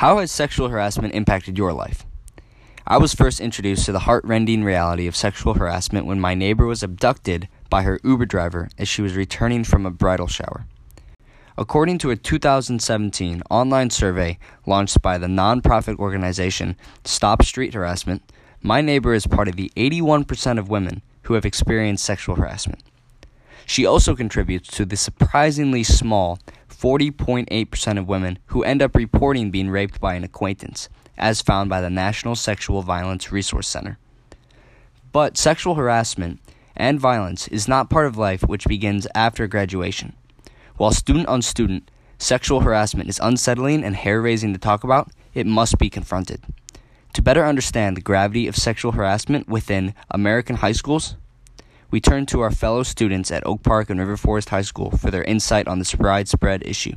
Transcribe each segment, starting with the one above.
How has sexual harassment impacted your life? I was first introduced to the heartrending reality of sexual harassment when my neighbor was abducted by her Uber driver as she was returning from a bridal shower. According to a 2017 online survey launched by the nonprofit organization Stop Street Harassment, my neighbor is part of the 81% of women who have experienced sexual harassment. She also contributes to the surprisingly small 40.8% of women who end up reporting being raped by an acquaintance, as found by the National Sexual Violence Resource Center. But sexual harassment and violence is not part of life which begins after graduation. While student on student, sexual harassment is unsettling and hair raising to talk about, it must be confronted. To better understand the gravity of sexual harassment within American high schools, we turn to our fellow students at Oak Park and River Forest High School for their insight on this widespread issue.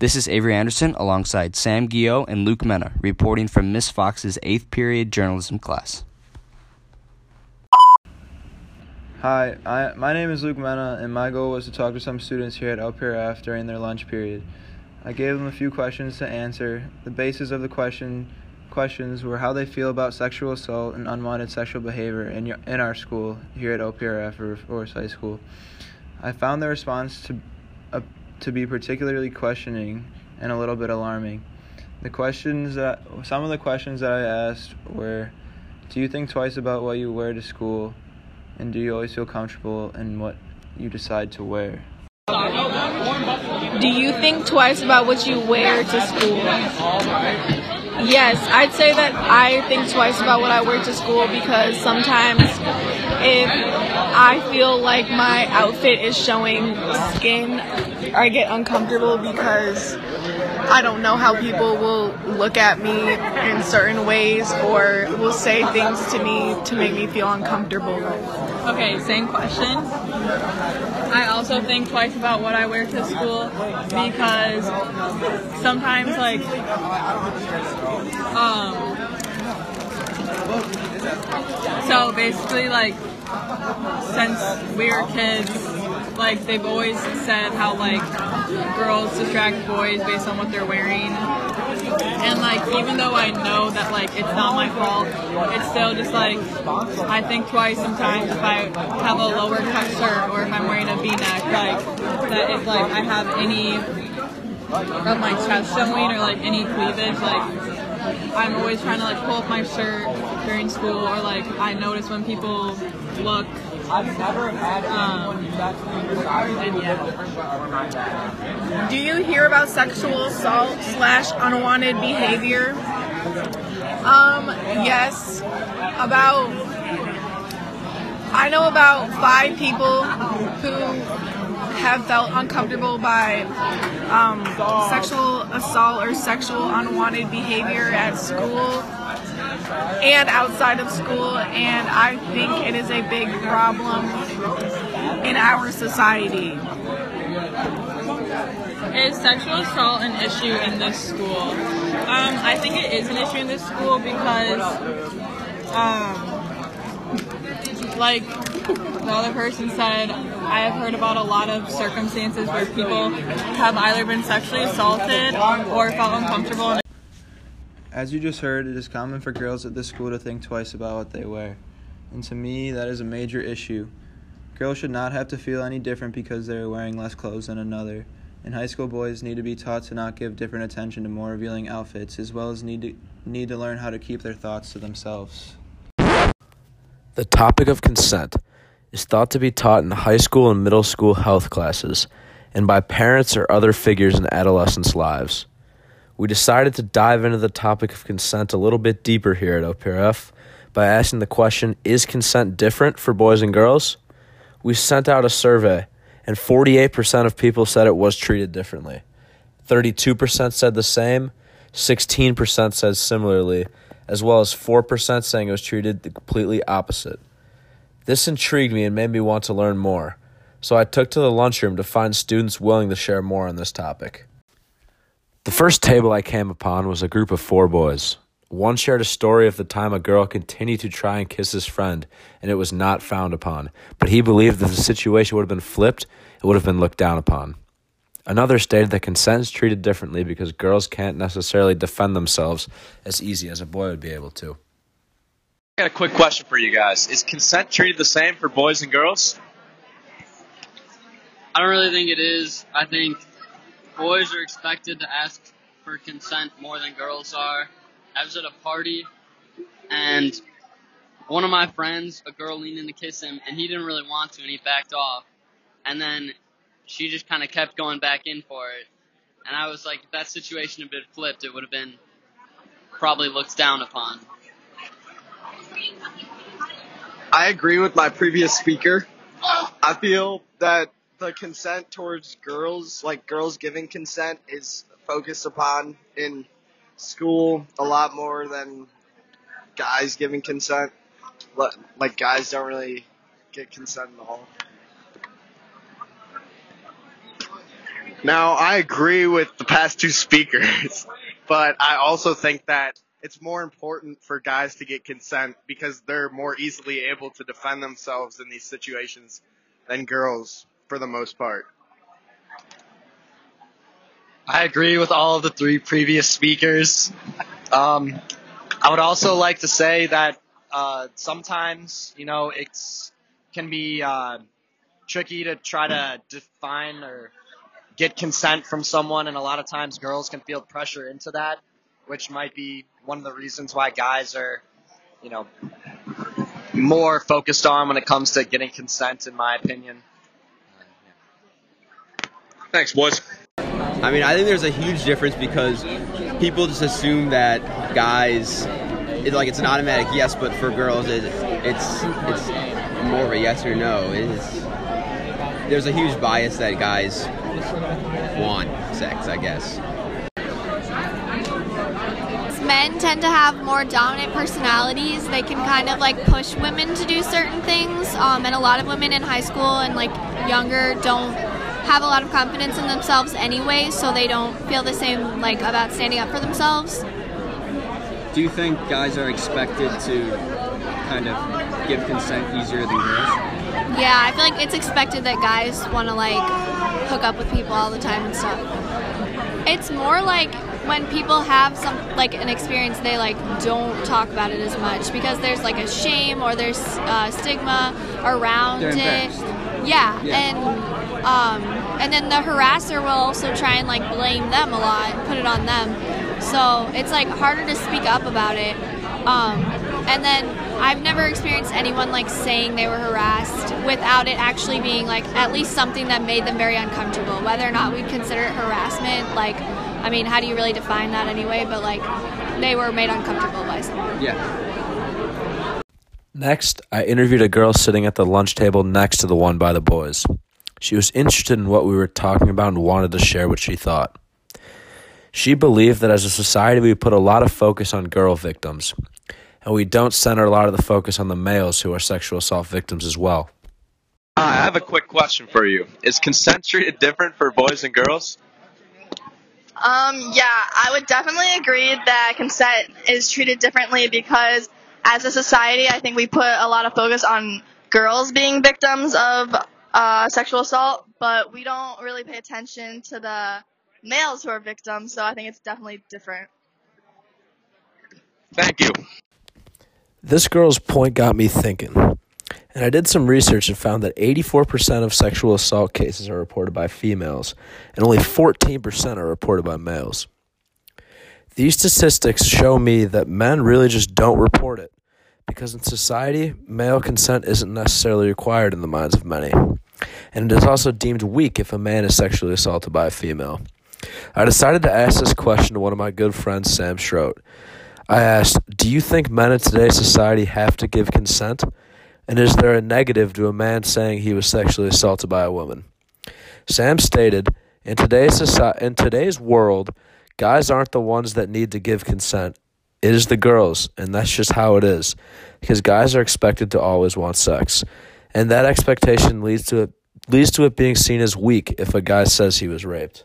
This is Avery Anderson alongside Sam Gio and Luke Mena reporting from Miss Fox's 8th period journalism class. Hi, I, my name is Luke Mena, and my goal was to talk to some students here at OPRF during their lunch period. I gave them a few questions to answer. The basis of the question questions were how they feel about sexual assault and unwanted sexual behavior in, your, in our school here at OPRF or Forest High School. I found the response to, uh, to be particularly questioning and a little bit alarming. The questions that some of the questions that I asked were do you think twice about what you wear to school and do you always feel comfortable in what you decide to wear? Do you think twice about what you wear to school? Yes, I'd say that I think twice about what I wear to school because sometimes if I feel like my outfit is showing skin, I get uncomfortable because I don't know how people will look at me in certain ways or will say things to me to make me feel uncomfortable. Okay, same question. I also think twice about what I wear to school because sometimes, like, um, so basically, like, since we were kids, like, they've always said how, like, girls distract boys based on what they're wearing. And like even though I know that like it's not my fault, it's still just like I think twice sometimes if I have a lower cut shirt or if I'm wearing a V-neck, like that if like I have any of my chest showing or like any cleavage, like I'm always trying to like pull up my shirt during school or like I notice when people look I've never had um, and yeah. Do you hear about sexual assault slash unwanted behavior? Um, yes. About I know about five people who have felt uncomfortable by um, sexual assault or sexual unwanted behavior at school and outside of school, and I think it is a big problem in our society. Is sexual assault an issue in this school? Um, I think it is an issue in this school because, um, like the other person said, I have heard about a lot of circumstances where people have either been sexually assaulted or felt uncomfortable. As you just heard, it is common for girls at this school to think twice about what they wear. And to me, that is a major issue. Girls should not have to feel any different because they are wearing less clothes than another. And high school boys need to be taught to not give different attention to more revealing outfits, as well as need to, need to learn how to keep their thoughts to themselves. The topic of consent is thought to be taught in high school and middle school health classes and by parents or other figures in adolescents' lives we decided to dive into the topic of consent a little bit deeper here at OPRF by asking the question Is consent different for boys and girls? We sent out a survey, and 48% of people said it was treated differently. 32% said the same, 16% said similarly, as well as 4% saying it was treated the completely opposite. This intrigued me and made me want to learn more, so I took to the lunchroom to find students willing to share more on this topic. The first table I came upon was a group of four boys. One shared a story of the time a girl continued to try and kiss his friend, and it was not found upon. But he believed that the situation would have been flipped, it would have been looked down upon. Another stated that consent is treated differently because girls can't necessarily defend themselves as easy as a boy would be able to. I got a quick question for you guys. Is consent treated the same for boys and girls? I don't really think it is. I think boys are expected to ask for consent more than girls are. I was at a party and one of my friends, a girl leaned in to kiss him and he didn't really want to and he backed off. And then she just kind of kept going back in for it. And I was like, if that situation had been flipped, it would have been probably looked down upon. I agree with my previous speaker. I feel that the consent towards girls, like girls giving consent, is focused upon in school a lot more than guys giving consent. Like guys don't really get consent at all. Now, I agree with the past two speakers, but I also think that it's more important for guys to get consent because they're more easily able to defend themselves in these situations than girls for the most part. I agree with all of the three previous speakers. Um, I would also like to say that uh, sometimes, you know, it can be uh, tricky to try to define or get consent from someone, and a lot of times girls can feel pressure into that, which might be one of the reasons why guys are, you know, more focused on when it comes to getting consent, in my opinion. Thanks, boys. I mean, I think there's a huge difference because people just assume that guys, it's like it's an automatic yes, but for girls, it, it's it's more of a yes or no. It's, there's a huge bias that guys want sex, I guess. Men tend to have more dominant personalities. They can kind of like push women to do certain things, um, and a lot of women in high school and like younger don't have a lot of confidence in themselves anyway, so they don't feel the same like about standing up for themselves. Do you think guys are expected to kind of give consent easier than girls? Yeah, I feel like it's expected that guys want to like hook up with people all the time and stuff. It's more like when people have some like an experience, they like don't talk about it as much because there's like a shame or there's uh, stigma around it. Yeah, Yeah. and um, and then the harasser will also try and like blame them a lot, put it on them. So it's like harder to speak up about it. Um, and then I've never experienced anyone like saying they were harassed without it actually being like at least something that made them very uncomfortable. Whether or not we consider it harassment, like, I mean, how do you really define that anyway? But like, they were made uncomfortable by someone. Yeah. Next, I interviewed a girl sitting at the lunch table next to the one by the boys. She was interested in what we were talking about and wanted to share what she thought. She believed that as a society, we put a lot of focus on girl victims, and we don't center a lot of the focus on the males who are sexual assault victims as well. Hi, I have a quick question for you. Is consent treated different for boys and girls? Um, yeah, I would definitely agree that consent is treated differently because as a society, I think we put a lot of focus on girls being victims of uh, sexual assault, but we don't really pay attention to the males who are victims, so I think it's definitely different. Thank you. This girl's point got me thinking. And I did some research and found that 84% of sexual assault cases are reported by females, and only 14% are reported by males. These statistics show me that men really just don't report it, because in society, male consent isn't necessarily required in the minds of many. And it is also deemed weak if a man is sexually assaulted by a female. I decided to ask this question to one of my good friends, Sam Schroet. I asked, Do you think men in today's society have to give consent? And is there a negative to a man saying he was sexually assaulted by a woman? Sam stated, in today's, society, in today's world, guys aren't the ones that need to give consent. It is the girls, and that's just how it is. Because guys are expected to always want sex. And that expectation leads to leads to it being seen as weak if a guy says he was raped.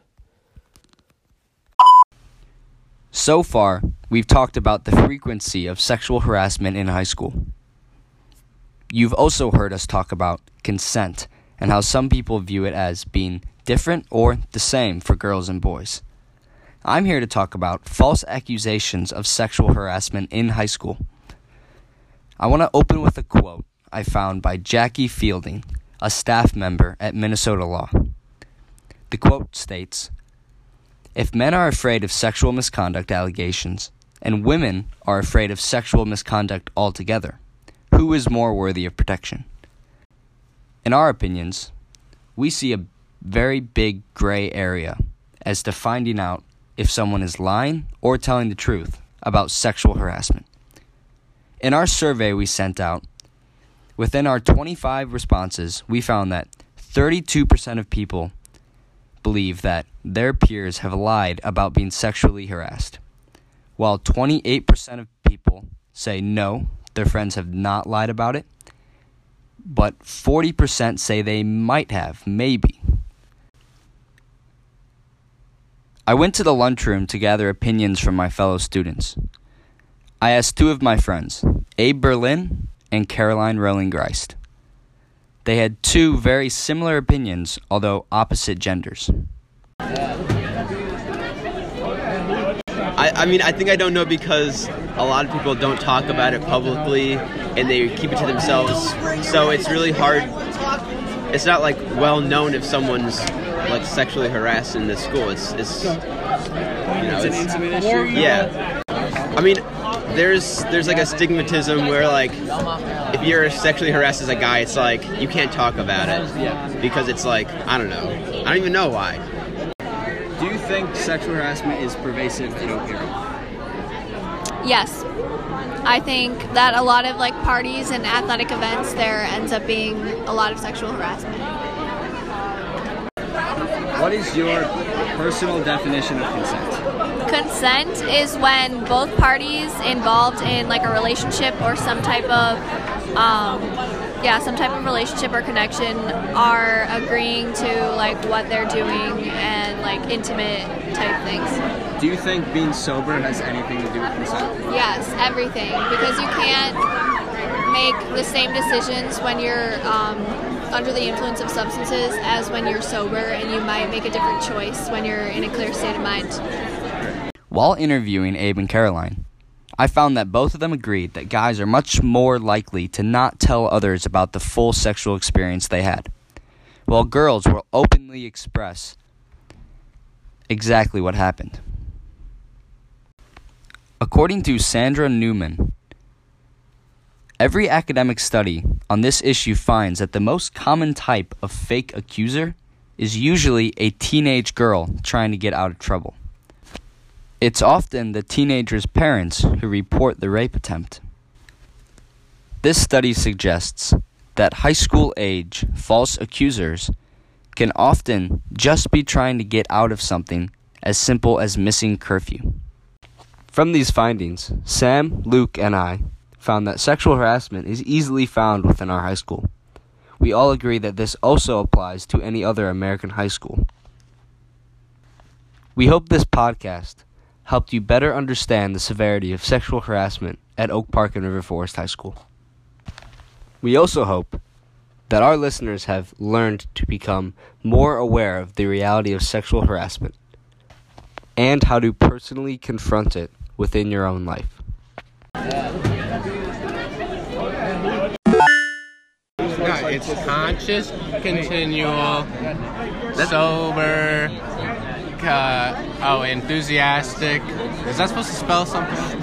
So far, we've talked about the frequency of sexual harassment in high school. You've also heard us talk about consent and how some people view it as being different or the same for girls and boys. I'm here to talk about false accusations of sexual harassment in high school. I want to open with a quote I found by Jackie Fielding, a staff member at Minnesota Law. The quote states If men are afraid of sexual misconduct allegations, and women are afraid of sexual misconduct altogether, who is more worthy of protection? In our opinions, we see a very big gray area as to finding out if someone is lying or telling the truth about sexual harassment. In our survey we sent out, within our 25 responses, we found that 32% of people believe that their peers have lied about being sexually harassed, while 28% of people say no, their friends have not lied about it, but 40% say they might have, maybe. I went to the lunchroom to gather opinions from my fellow students. I asked two of my friends, Abe Berlin and Caroline Rowling Greist. They had two very similar opinions, although opposite genders. I, I mean, I think I don't know because a lot of people don't talk about it publicly and they keep it to themselves. So it's really hard. It's not like well known if someone's like sexually harassed in the school. It's it's you know It's an intimate issue? Yeah, I mean, there's there's like a stigmatism where like if you're sexually harassed as a guy, it's like you can't talk about it because it's like I don't know. I don't even know why. Do you think sexual harassment is pervasive in Oak Yes. I think that a lot of like parties and athletic events there ends up being a lot of sexual harassment. What is your personal definition of consent? Consent is when both parties involved in like a relationship or some type of um, yeah, some type of relationship or connection are agreeing to like what they're doing and like intimate type things. Do you think being sober has anything to do with consent? Yes, everything. Because you can't make the same decisions when you're um, under the influence of substances as when you're sober, and you might make a different choice when you're in a clear state of mind. While interviewing Abe and Caroline, I found that both of them agreed that guys are much more likely to not tell others about the full sexual experience they had, while girls will openly express exactly what happened. According to Sandra Newman, every academic study on this issue finds that the most common type of fake accuser is usually a teenage girl trying to get out of trouble. It's often the teenager's parents who report the rape attempt. This study suggests that high school age false accusers can often just be trying to get out of something as simple as missing curfew. From these findings, Sam, Luke, and I found that sexual harassment is easily found within our high school. We all agree that this also applies to any other American high school. We hope this podcast helped you better understand the severity of sexual harassment at Oak Park and River Forest High School. We also hope that our listeners have learned to become more aware of the reality of sexual harassment and how to personally confront it within your own life. No, it's conscious, continual, sober, uh, oh, enthusiastic. Is that supposed to spell something?